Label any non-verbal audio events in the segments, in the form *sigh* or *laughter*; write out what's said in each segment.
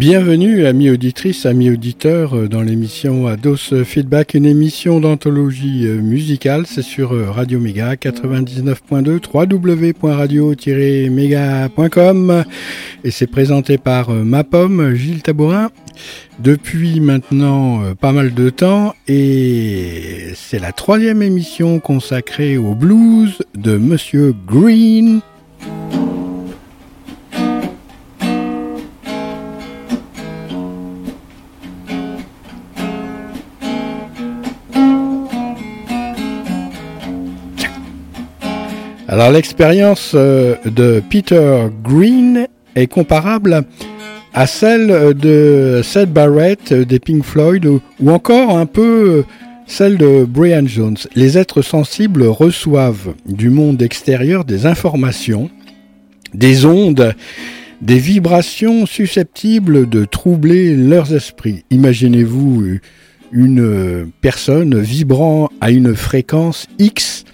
Bienvenue, amis auditrices, amis auditeurs, euh, dans l'émission Ados Feedback, une émission d'anthologie euh, musicale. C'est sur euh, Radio Méga 99.2, www.radio-méga.com et c'est présenté par ma pomme, Gilles Tabourin, depuis maintenant pas mal de temps et c'est la troisième émission consacrée au blues de Monsieur Green Alors l'expérience euh, de Peter Green est comparable à celle de Seth Barrett des Pink Floyd ou encore un peu celle de Brian Jones. Les êtres sensibles reçoivent du monde extérieur des informations, des ondes, des vibrations susceptibles de troubler leurs esprits. Imaginez-vous une personne vibrant à une fréquence X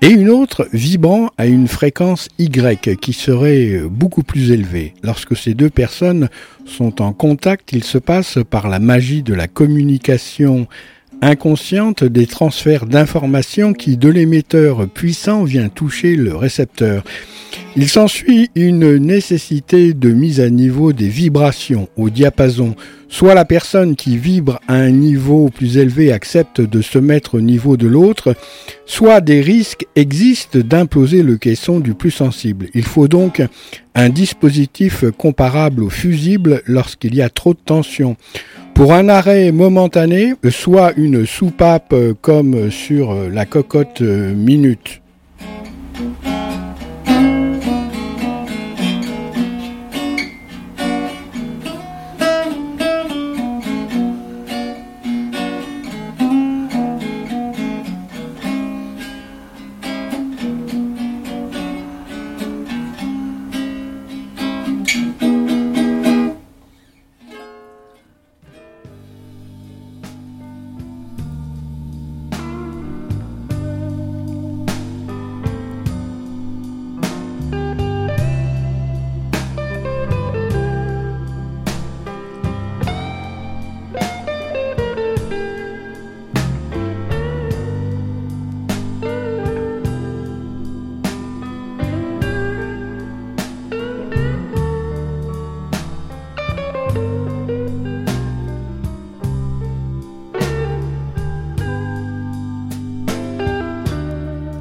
et une autre vibrant à une fréquence Y qui serait beaucoup plus élevée. Lorsque ces deux personnes sont en contact, il se passe par la magie de la communication inconsciente des transferts d'informations qui de l'émetteur puissant vient toucher le récepteur. Il s'ensuit une nécessité de mise à niveau des vibrations au diapason. Soit la personne qui vibre à un niveau plus élevé accepte de se mettre au niveau de l'autre, soit des risques existent d'imposer le caisson du plus sensible. Il faut donc un dispositif comparable au fusible lorsqu'il y a trop de tension. Pour un arrêt momentané, soit une soupape comme sur la cocotte minute.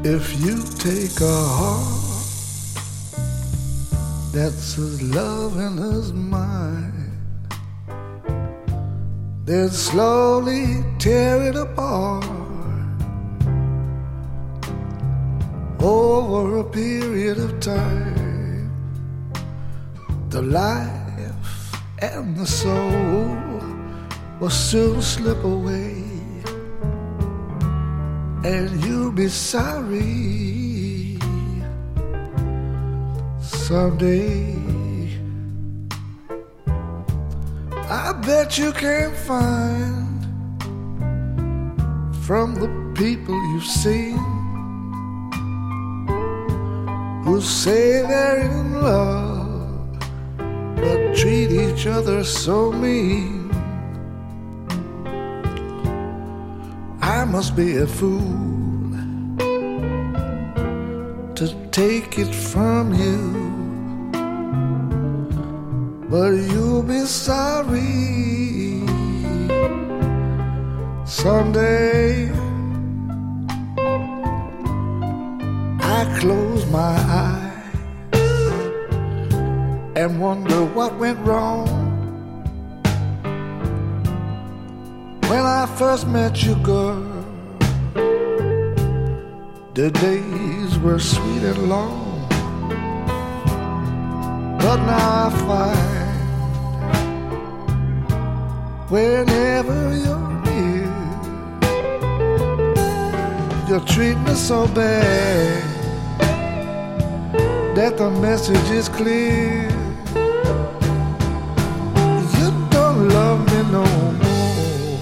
If you take a heart that's as loving as mine, then slowly tear it apart over a period of time. The life and the soul will soon slip away and you'll be sorry someday. I bet you can't find from the people you've seen who say they're in love but treat each other so mean. Must be a fool to take it from you. But you'll be sorry someday. I close my eyes and wonder what went wrong. When I first met you, girl the days were sweet and long, but now I find whenever you're near, you treat me so bad that the message is clear. You don't love me no more,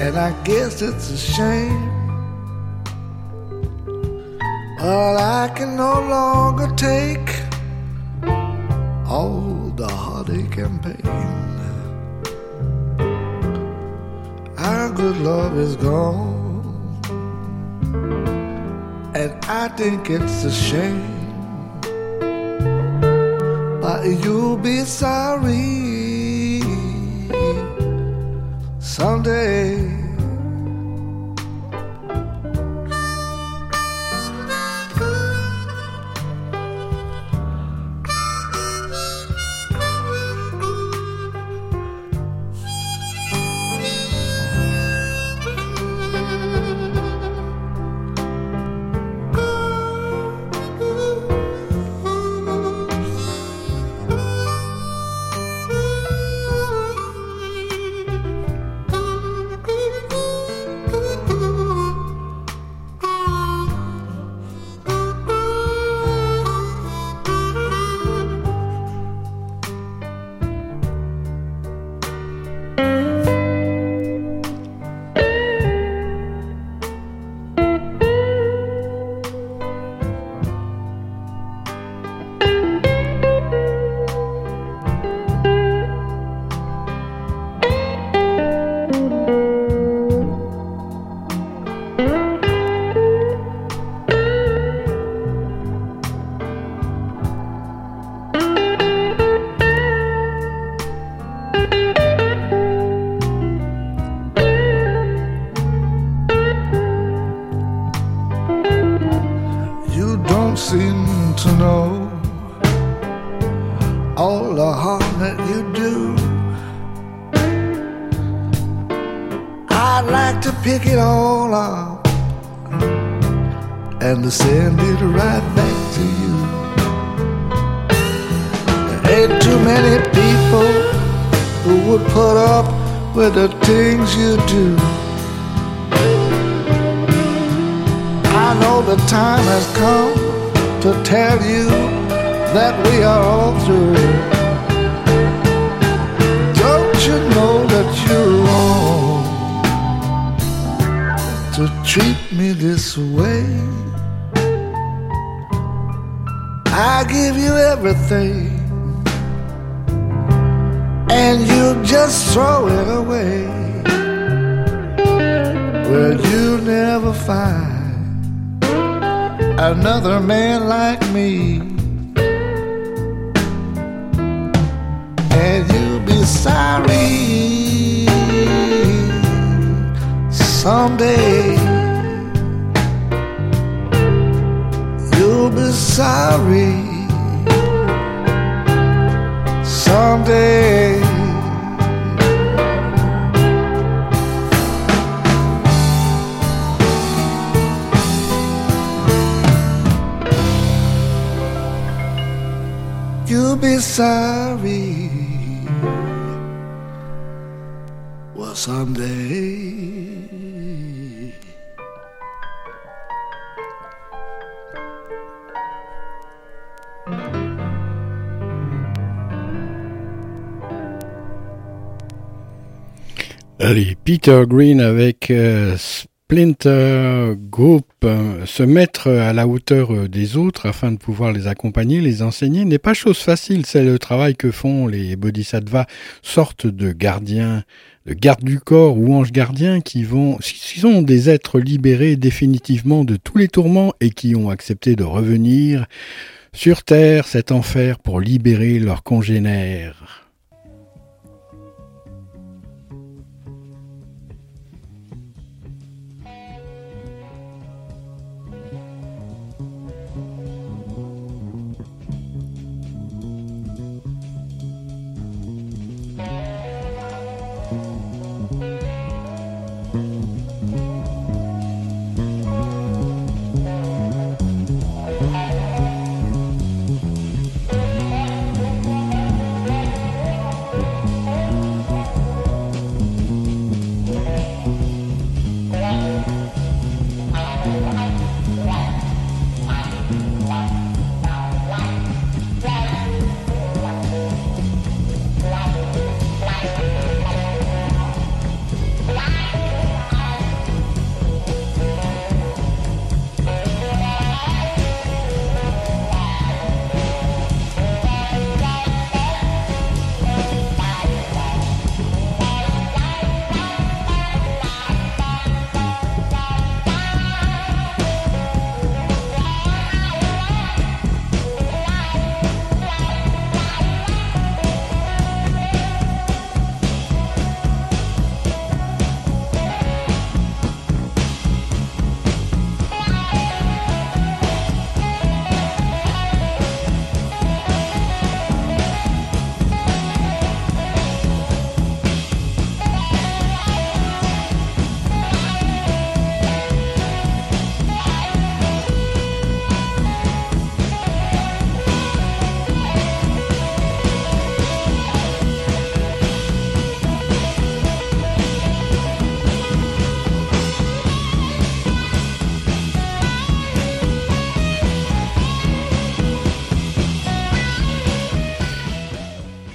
and I guess it's a shame. But I can no longer take all the heartache and pain. Our good love is gone, and I think it's a shame. But you'll be sorry someday. Peter Green avec euh, Splinter Group. se mettre à la hauteur des autres afin de pouvoir les accompagner, les enseigner, n'est pas chose facile. C'est le travail que font les bodhisattvas, sorte de gardiens, de gardes du corps ou anges gardiens qui qui sont des êtres libérés définitivement de tous les tourments et qui ont accepté de revenir sur terre, cet enfer, pour libérer leurs congénères.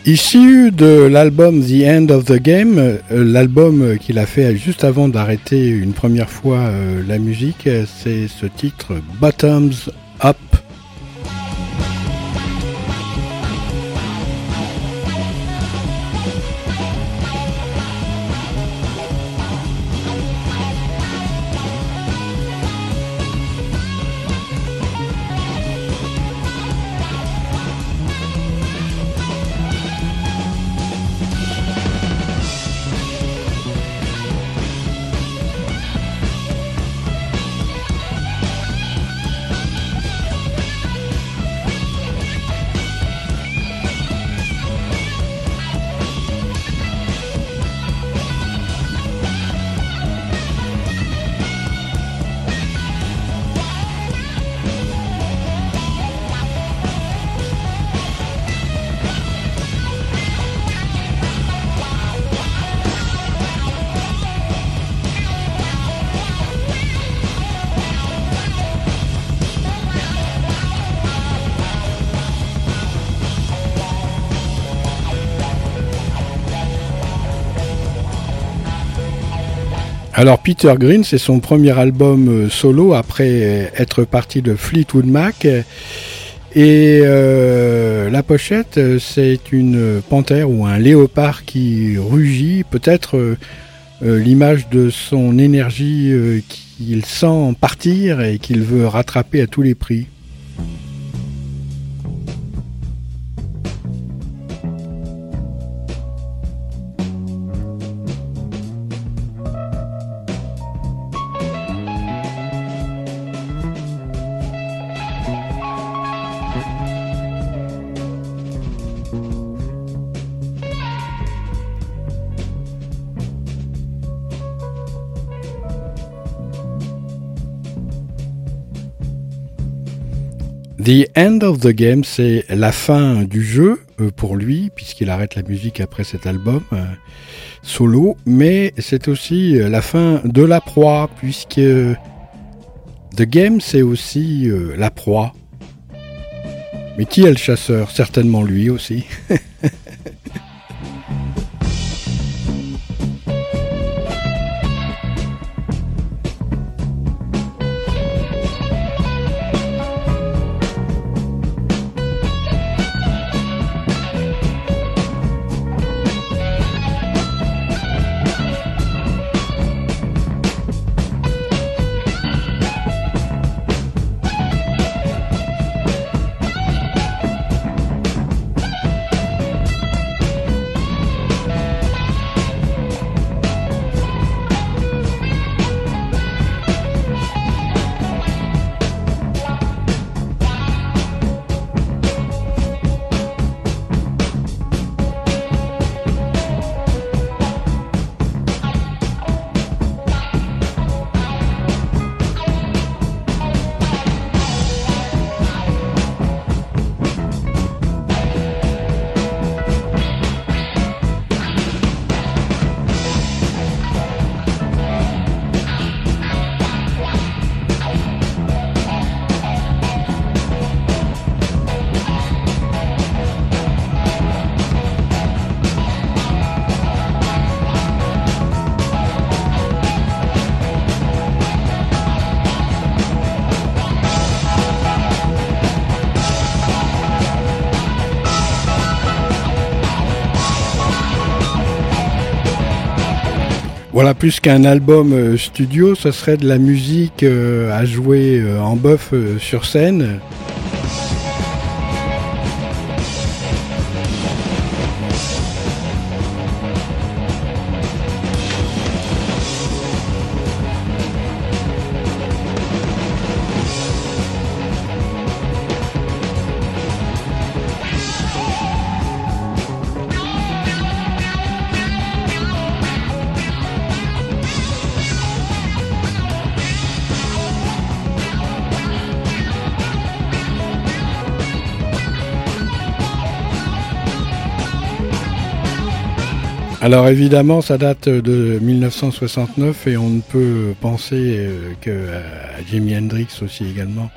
Issu de l'album The End of the Game, euh, l'album qu'il a fait juste avant d'arrêter une première fois euh, la musique, c'est ce titre Bottoms Alors Peter Green, c'est son premier album euh, solo après être parti de Fleetwood Mac. Et euh, la pochette, c'est une panthère ou un léopard qui rugit, peut-être euh, l'image de son énergie qu'il sent partir et qu'il veut rattraper à tous les prix. The End of the Game, c'est la fin du jeu euh, pour lui, puisqu'il arrête la musique après cet album euh, solo, mais c'est aussi euh, la fin de la proie, puisque The Game, c'est aussi la proie. Mais qui est le chasseur? Certainement lui aussi. *laughs* Voilà, plus qu'un album euh, studio, ce serait de la musique euh, à jouer euh, en bœuf sur scène. Alors évidemment, ça date de 1969 et on ne peut penser euh, qu'à Jimi Hendrix aussi également.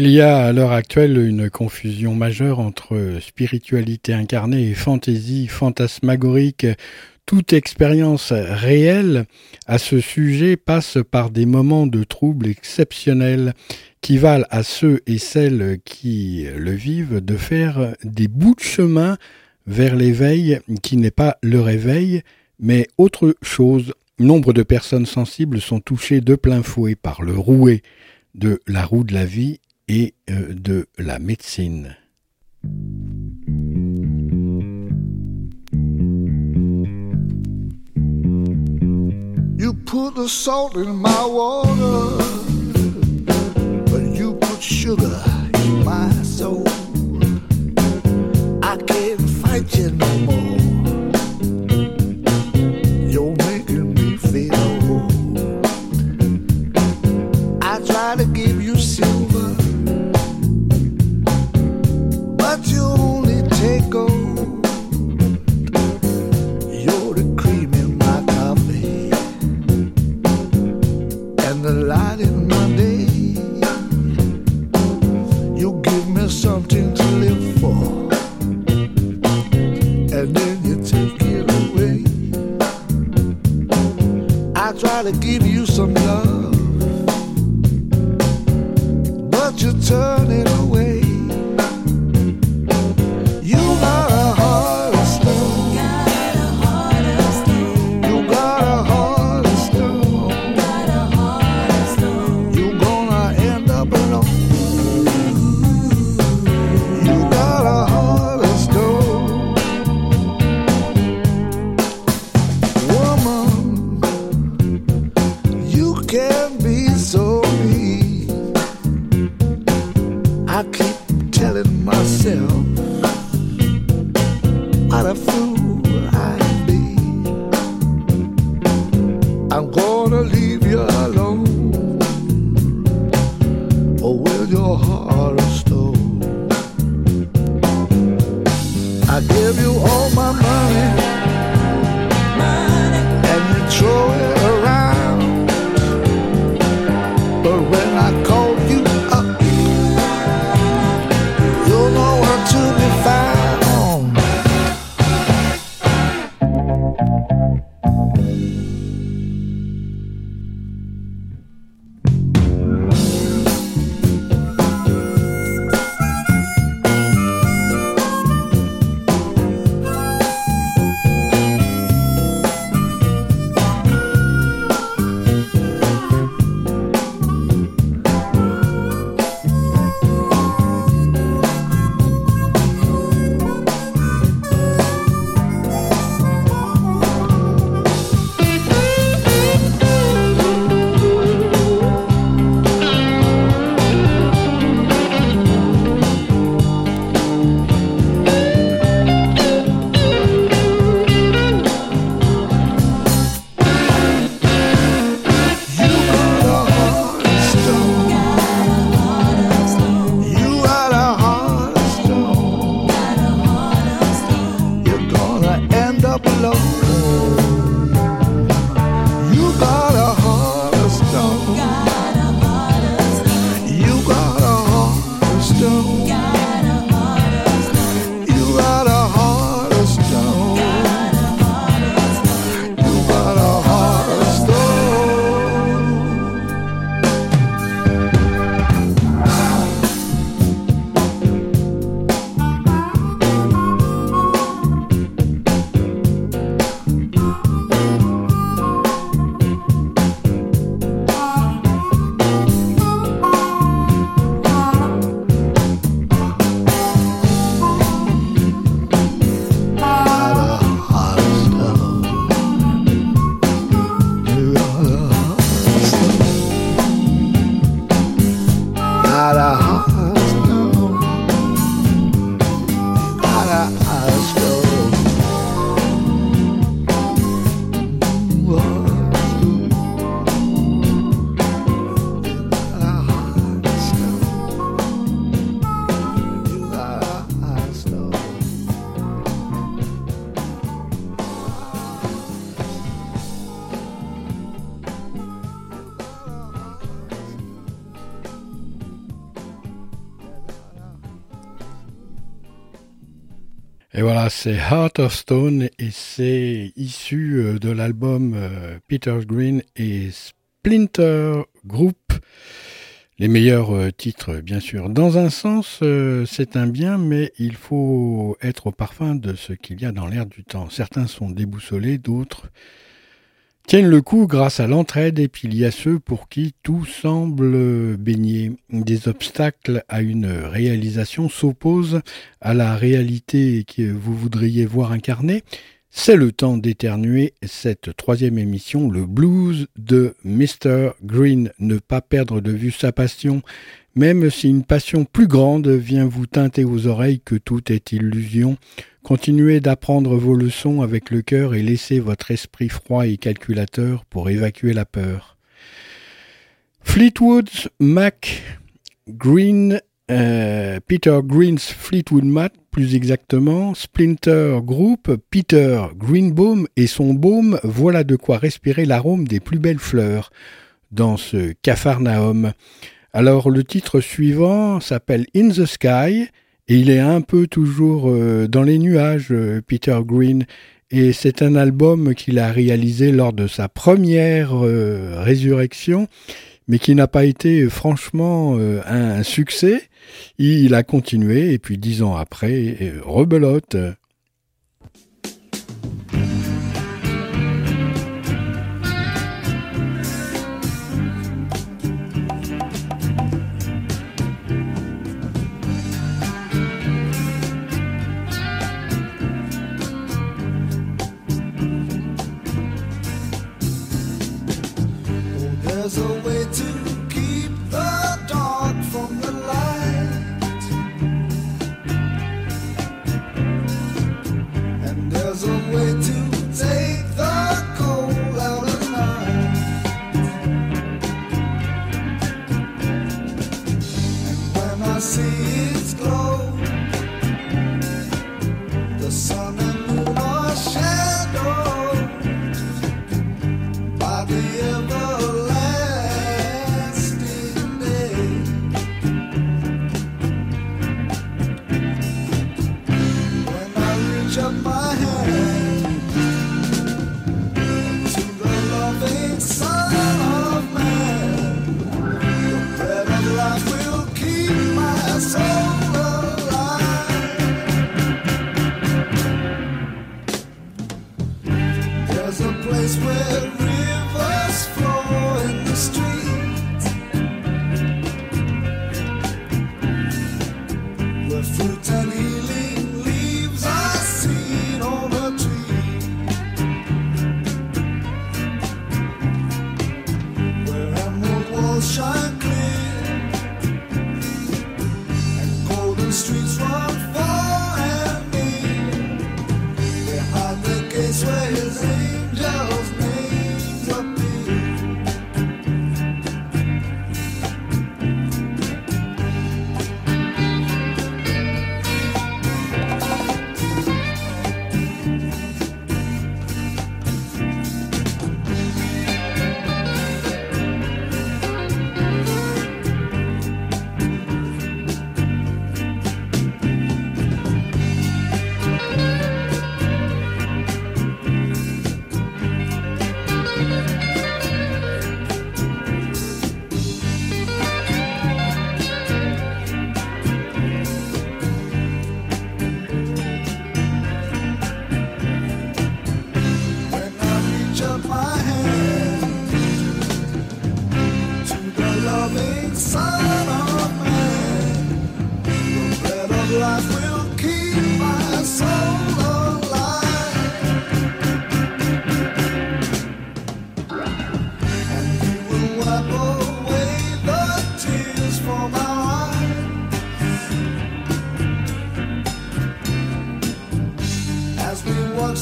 Il y a à l'heure actuelle une confusion majeure entre spiritualité incarnée et fantaisie fantasmagorique. Toute expérience réelle à ce sujet passe par des moments de trouble exceptionnels qui valent à ceux et celles qui le vivent de faire des bouts de chemin vers l'éveil qui n'est pas le réveil, mais autre chose. Nombre de personnes sensibles sont touchées de plein fouet par le rouet de la roue de la vie et euh, de la médecine. You put the salt in my water, but you put sugar in my soul. I can't fight you no more. C'est Heart of Stone et c'est issu euh, de l'album euh, Peter Green et Splinter Group. Les meilleurs euh, titres, bien sûr. Dans un sens, c'est un bien, mais il faut être au parfum de ce qu'il y a dans l'air du temps. Certains sont déboussolés, d'autres tiennent le coup grâce à l'entraide et puis il y a ceux pour qui tout semble baigner. Des obstacles à une réalisation s'opposent à la réalité que vous voudriez voir incarnée. C'est le temps d'éternuer cette troisième émission, le blues de Mr. Green. Ne pas perdre de vue sa passion, même si une passion plus grande vient vous teinter aux oreilles que tout est illusion. Continuez d'apprendre vos leçons avec le cœur et laissez votre esprit froid et calculateur pour évacuer la peur. Fleetwood Mac Green, euh, Peter Green's Fleetwood Mac, plus exactement, Splinter Group, Peter Greenbaum et son baume, voilà de quoi respirer l'arôme des plus belles fleurs dans ce Capharnaüm. Alors le titre suivant s'appelle In the Sky il est un peu toujours euh, dans les nuages, euh, Peter Green. Et c'est un album qu'il a réalisé lors de sa première euh, résurrection, mais qui n'a pas été franchement un succès. Il a continué, et puis dix ans après, rebelote. is where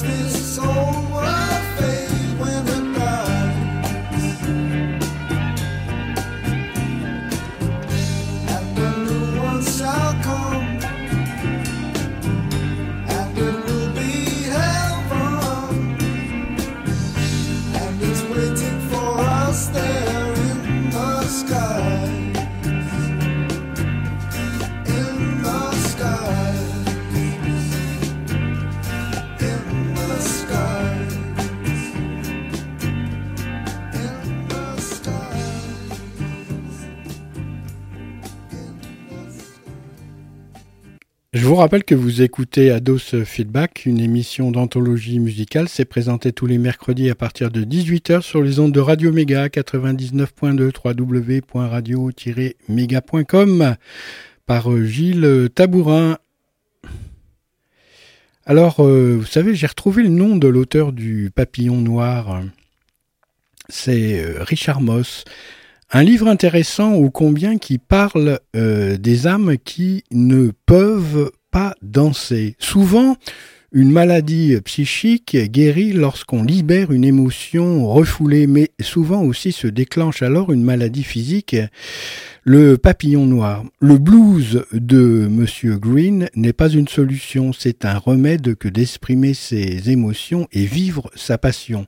in rappelle que vous écoutez Ados Feedback, une émission d'anthologie musicale. C'est présenté tous les mercredis à partir de 18h sur les ondes de Radio Méga 99.2 www.radio-méga.com par euh, Gilles Tabourin. Alors, euh, vous savez, j'ai retrouvé le nom de l'auteur du Papillon Noir. C'est euh, Richard Moss. Un livre intéressant ou combien qui parle des âmes qui ne peuvent pas danser. Souvent, une maladie psychique guérit lorsqu'on libère une émotion refoulée, mais souvent aussi se déclenche alors une maladie physique. Le papillon noir. Le blues de Monsieur Green n'est pas une solution, c'est un remède que d'exprimer ses émotions et vivre sa passion.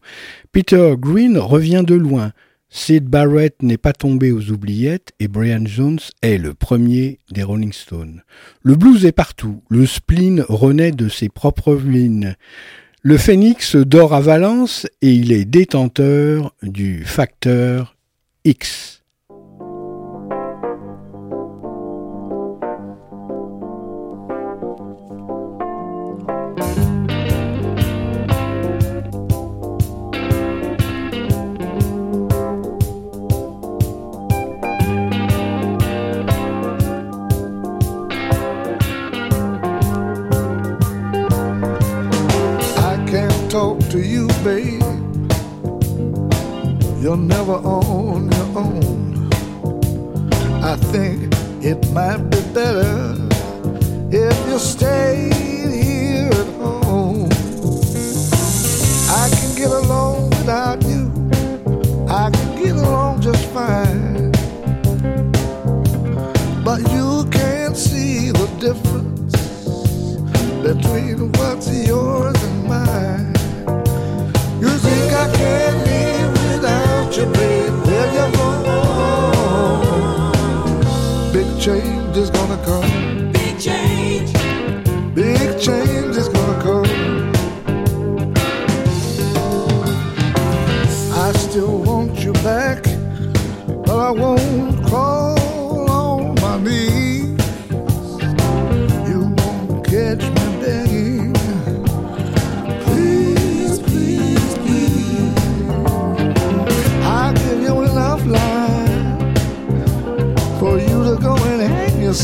Peter Green revient de loin. Sid Barrett n'est pas tombé aux oubliettes et Brian Jones est le premier des Rolling Stones. Le blues est partout, le spleen renaît de ses propres ruines. Le phénix dort à Valence et il est détenteur du facteur X.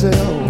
yourself.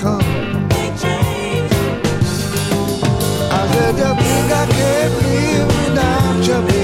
Come. I said you think I can't live without you,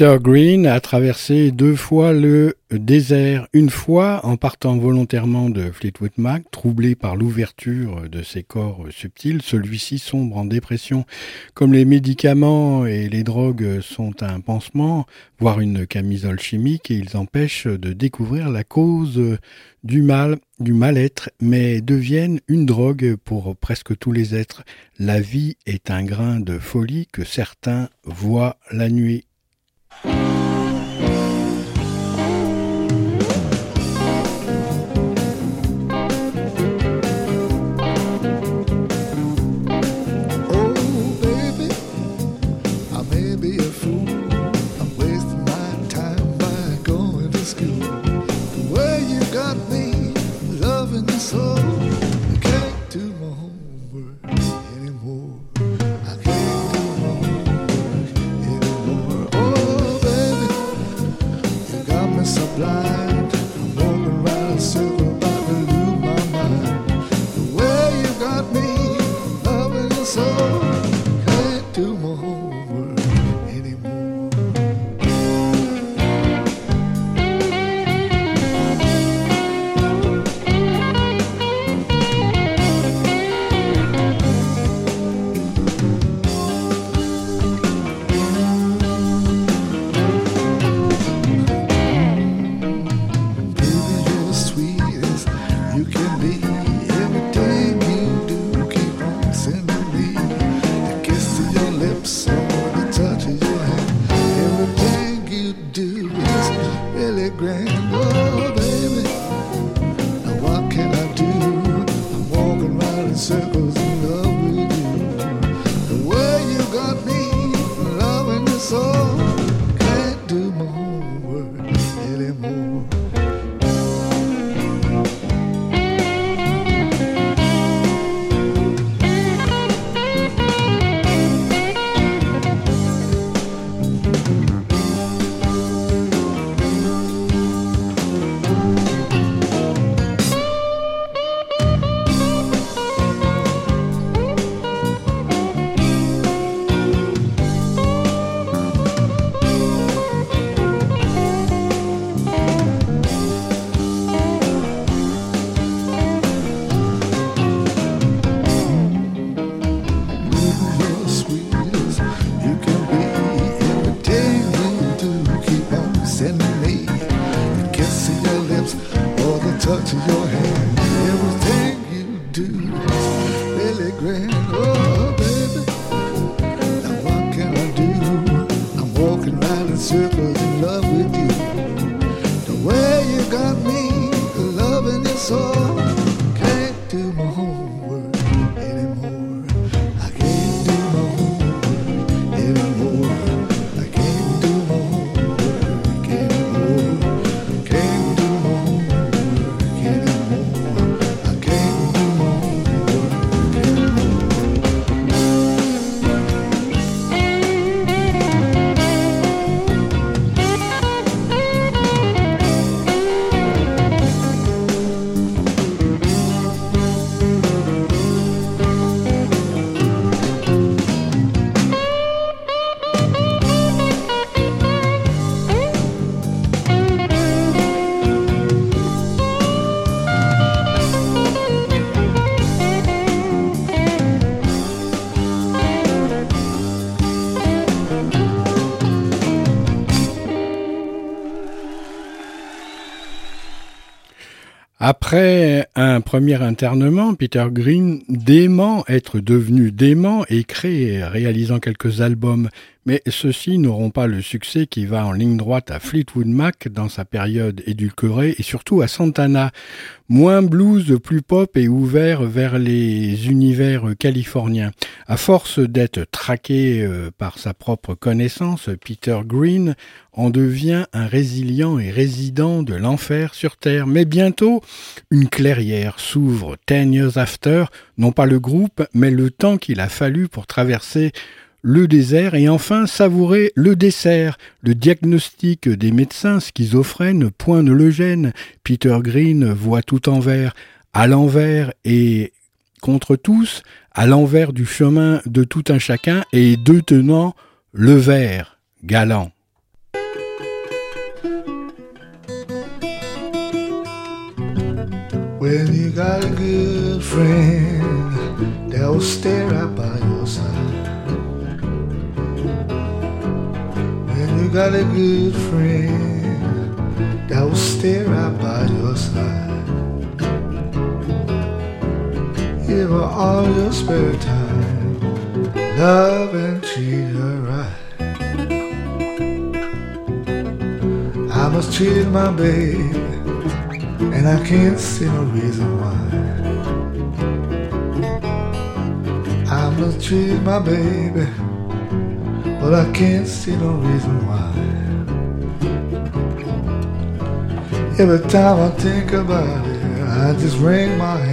Peter Green a traversé deux fois le désert, une fois en partant volontairement de Fleetwood Mac, troublé par l'ouverture de ses corps subtils, celui-ci sombre en dépression. Comme les médicaments et les drogues sont un pansement, voire une camisole chimique, et ils empêchent de découvrir la cause du mal, du mal-être, mais deviennent une drogue pour presque tous les êtres. La vie est un grain de folie que certains voient la nuit. Thank you. Après un premier internement, Peter Green, dément être devenu dément, et crée, réalisant quelques albums, mais ceux-ci n'auront pas le succès qui va en ligne droite à Fleetwood Mac dans sa période édulcorée et surtout à Santana. Moins blues, plus pop et ouvert vers les univers californiens. À force d'être traqué euh, par sa propre connaissance, Peter Green en devient un résilient et résident de l'enfer sur Terre. Mais bientôt, une clairière s'ouvre. Ten Years After, non pas le groupe, mais le temps qu'il a fallu pour traverser le désert et enfin savourer le dessert. Le diagnostic des médecins schizophrènes point ne le gêne. Peter Green voit tout en vert, à l'envers et contre tous, à l'envers du chemin de tout un chacun et deux tenants le vert, galant. When you got a good friend that will stay right by your side. Give her all your spare time, love and treat her right. I must treat my baby, and I can't see no reason why. I must treat my baby, but I can't see no reason why. Every time I think about it, I just wring my hands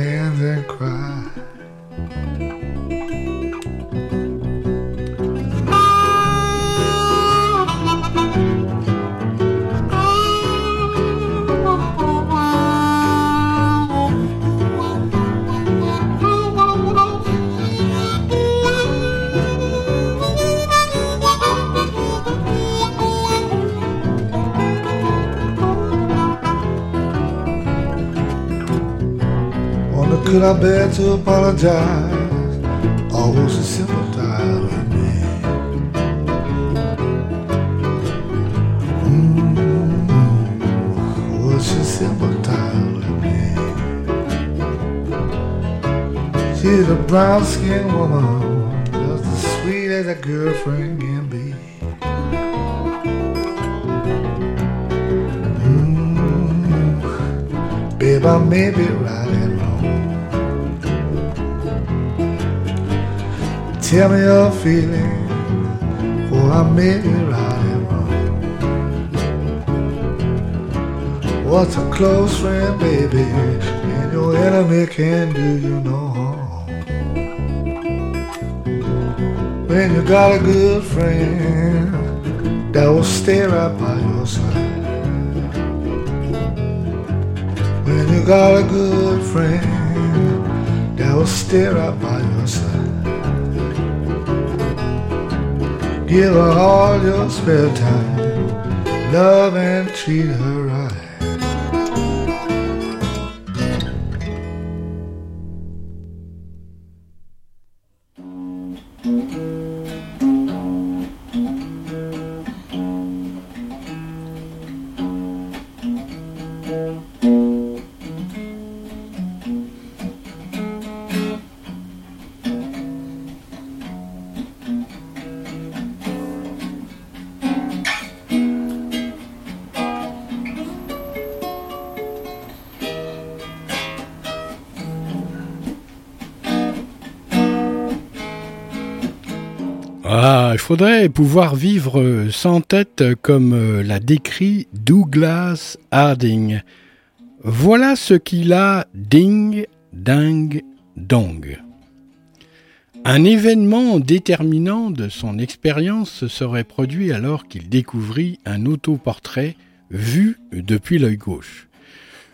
could I bear to apologize? Always a simple dial with me. Mm, was she dial with me? She's a brown skinned woman, just as sweet as a girlfriend can be. Mm, Babe, I may be right Tell me your feeling, oh, or I may be right and wrong. What's a close friend, baby, and your enemy can do you no harm. When you got a good friend that will stay right by your side. When you got a good friend that will stay right by Give her all your spare time, love and treat her faudrait pouvoir vivre euh, sans tête euh, comme euh, l'a décrit Douglas Harding. Voilà ce qu'il a ding, ding, dong. Un événement déterminant de son expérience se serait produit alors qu'il découvrit un autoportrait vu depuis l'œil gauche.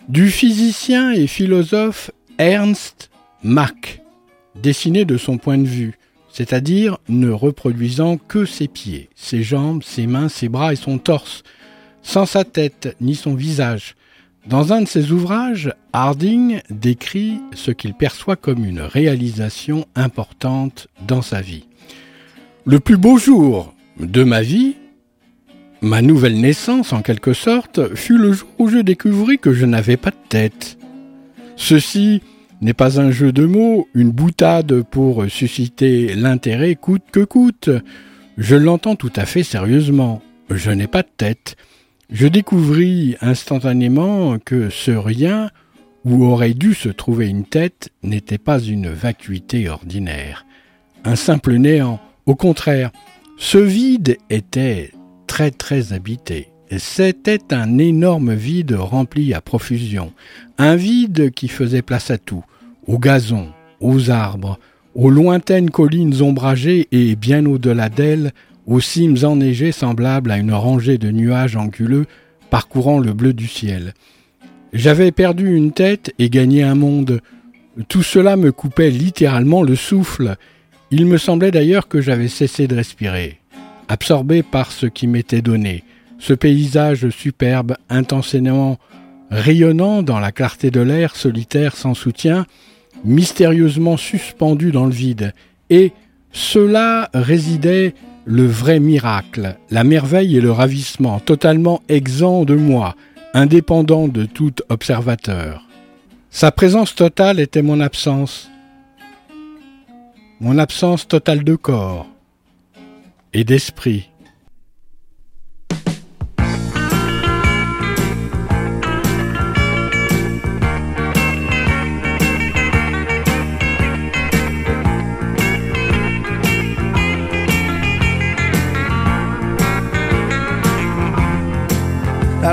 Du physicien et philosophe Ernst Mach, dessiné de son point de vue, c'est-à-dire ne reproduisant que ses pieds, ses jambes, ses mains, ses bras et son torse, sans sa tête ni son visage. Dans un de ses ouvrages, Harding décrit ce qu'il perçoit comme une réalisation importante dans sa vie. Le plus beau jour de ma vie, ma nouvelle naissance en quelque sorte, fut le jour où je découvris que je n'avais pas de tête. Ceci n'est pas un jeu de mots, une boutade pour susciter l'intérêt coûte que coûte. Je l'entends tout à fait sérieusement. Je n'ai pas de tête. Je découvris instantanément que ce rien où aurait dû se trouver une tête n'était pas une vacuité ordinaire, un simple néant. Au contraire, ce vide était très très habité. C'était un énorme vide rempli à profusion, un vide qui faisait place à tout, au gazon, aux arbres, aux lointaines collines ombragées et bien au-delà d'elles, aux cimes enneigées semblables à une rangée de nuages anguleux parcourant le bleu du ciel. J'avais perdu une tête et gagné un monde. Tout cela me coupait littéralement le souffle. Il me semblait d'ailleurs que j'avais cessé de respirer, absorbé par ce qui m'était donné, ce paysage superbe, intensément rayonnant dans la clarté de l'air solitaire sans soutien, mystérieusement suspendu dans le vide. Et cela résidait le vrai miracle, la merveille et le ravissement, totalement exempt de moi, indépendant de tout observateur. Sa présence totale était mon absence, mon absence totale de corps et d'esprit.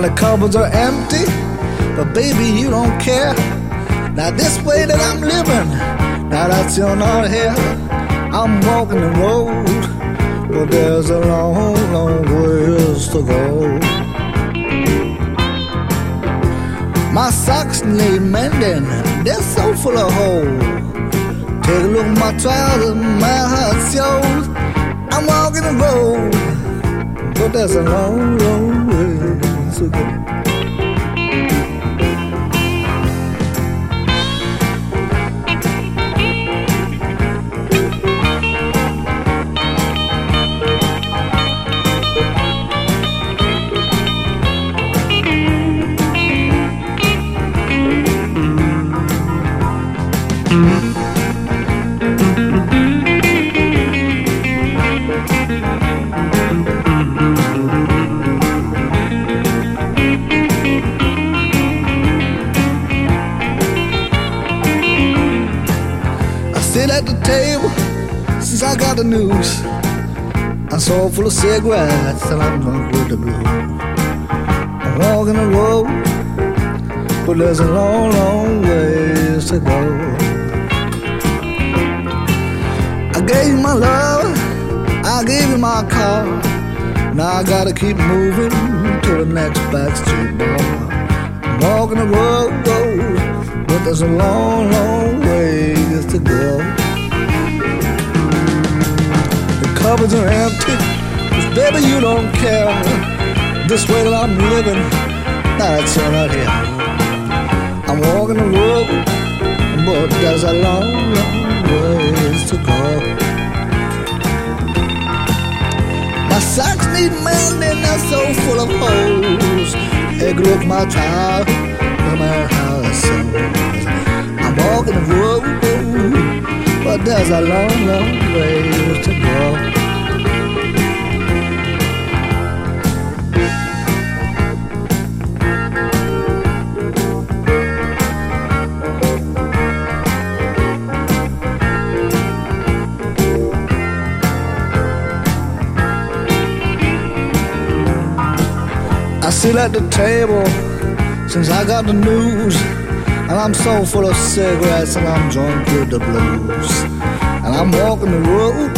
Now the cupboards are empty, but baby, you don't care. Now this way that I'm living, now that you're not here, I'm walking the road, but there's a long, long ways to go. My socks need mending, they're so full of holes. Take a look at my trousers, my heart shows. I'm walking the road, but there's a long, long to the got the news. I'm so full of cigarettes and I'm drunk with the blues. I'm walking the road, but there's a long, long ways to go. I gave you my love, I gave you my car. Now I gotta keep moving to the next backstreet bar. I'm walking the road, but there's a long, long ways to go. Cupboards are empty, 'cause baby you don't care. This way that I'm living, it's all out here. I'm walking the road, but there's a long, long ways to go. My socks need mending, they're so full of holes. Hey, look my child, no matter how it sounds. I'm walking the road, but there's a long, long ways to go. Sit at the table since I got the news. And I'm so full of cigarettes and I'm drunk with the blues. And I'm walking the road,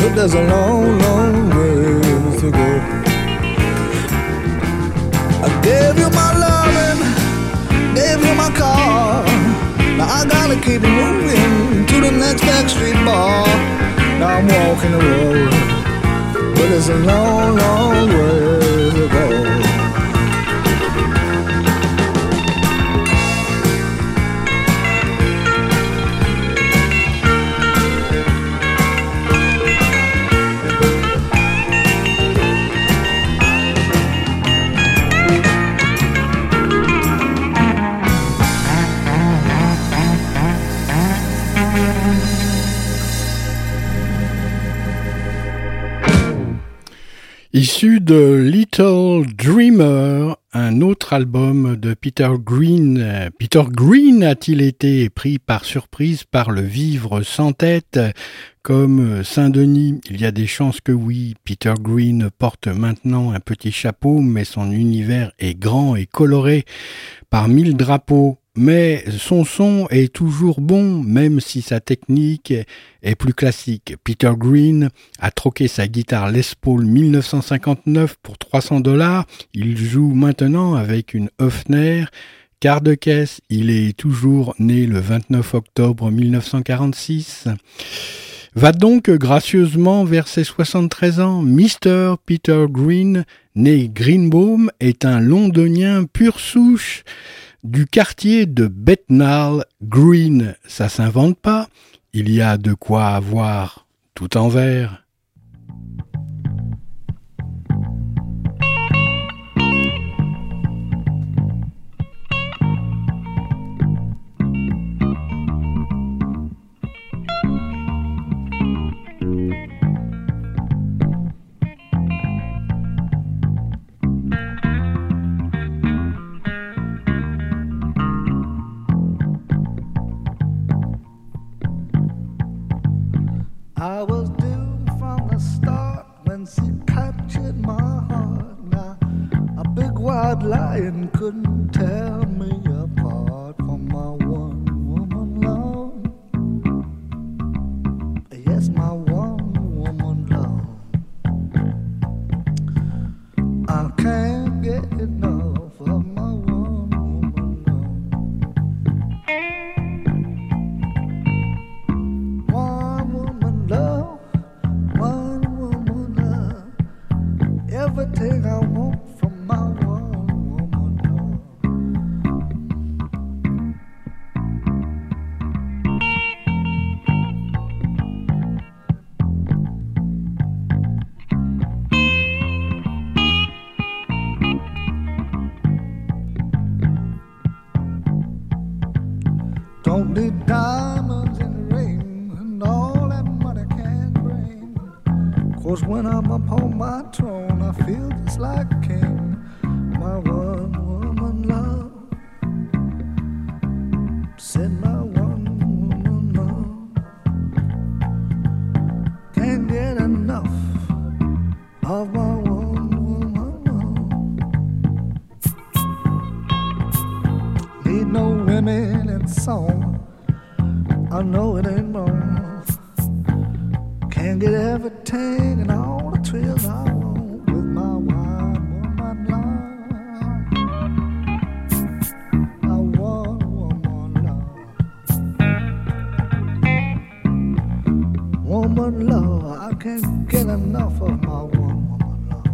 but there's a long, long way to go. I gave you my loving, gave you my car. Now I gotta keep moving to the next backstreet bar. Now I'm walking the road, but it's a long, long way Issu de Little Dreamer, un autre album de Peter Green. Peter Green a-t-il été pris par surprise par le vivre sans tête comme Saint-Denis? Il y a des chances que oui. Peter Green porte maintenant un petit chapeau, mais son univers est grand et coloré par mille drapeaux mais son son est toujours bon, même si sa technique est plus classique. Peter Green a troqué sa guitare Les Paul 1959 pour 300 dollars. Il joue maintenant avec une Hofner, Quart de caisse, il est toujours né le 29 octobre 1946. Va donc gracieusement vers ses 73 ans. Mr. Peter Green, né Greenbaum, est un londonien pure souche. Du quartier de Bethnal Green, ça s'invente pas, il y a de quoi avoir tout en vert. start when she captured my heart. Now, a big wild lion couldn't tell woman love. I can't get enough of my woman. love.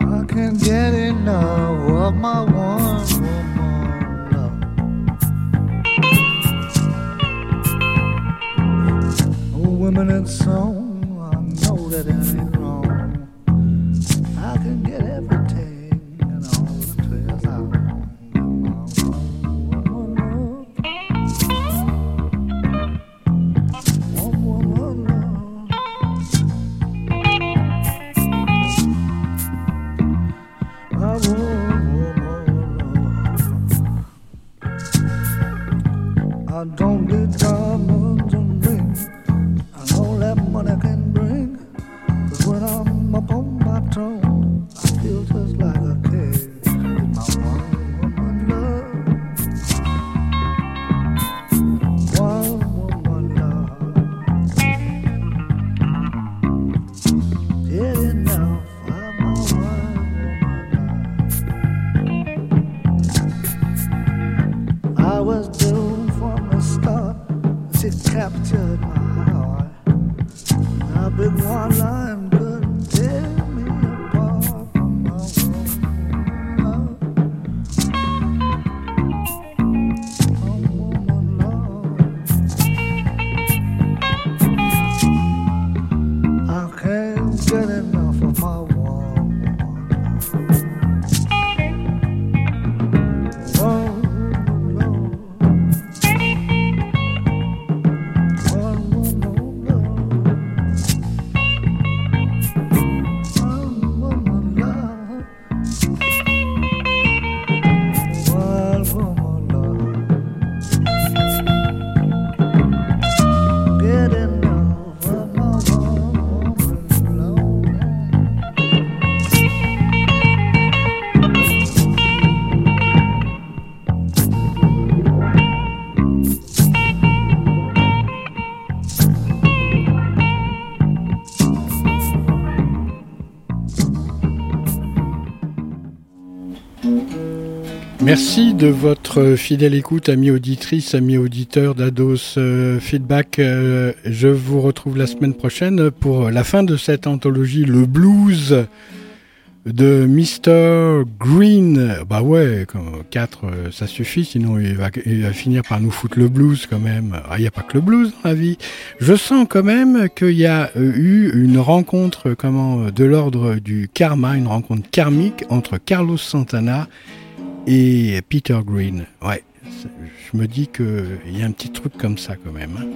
I can't get enough of my Merci de votre fidèle écoute, amis auditrices, amis auditeurs d'Ados euh, Feedback. Euh, je vous retrouve la semaine prochaine pour la fin de cette anthologie, le blues de Mr. Green. Bah ouais, 4, ça suffit, sinon il va, finir par nous foutre le blues quand même. Ah, il n'y a pas que le blues dans la vie. Je sens quand même qu'il y a euh, eu une rencontre comment, de l'ordre du karma, une rencontre karmique entre Carlos Santana et Peter Green. Ouais, je me dis qu'il y a un petit truc comme ça quand même. hein.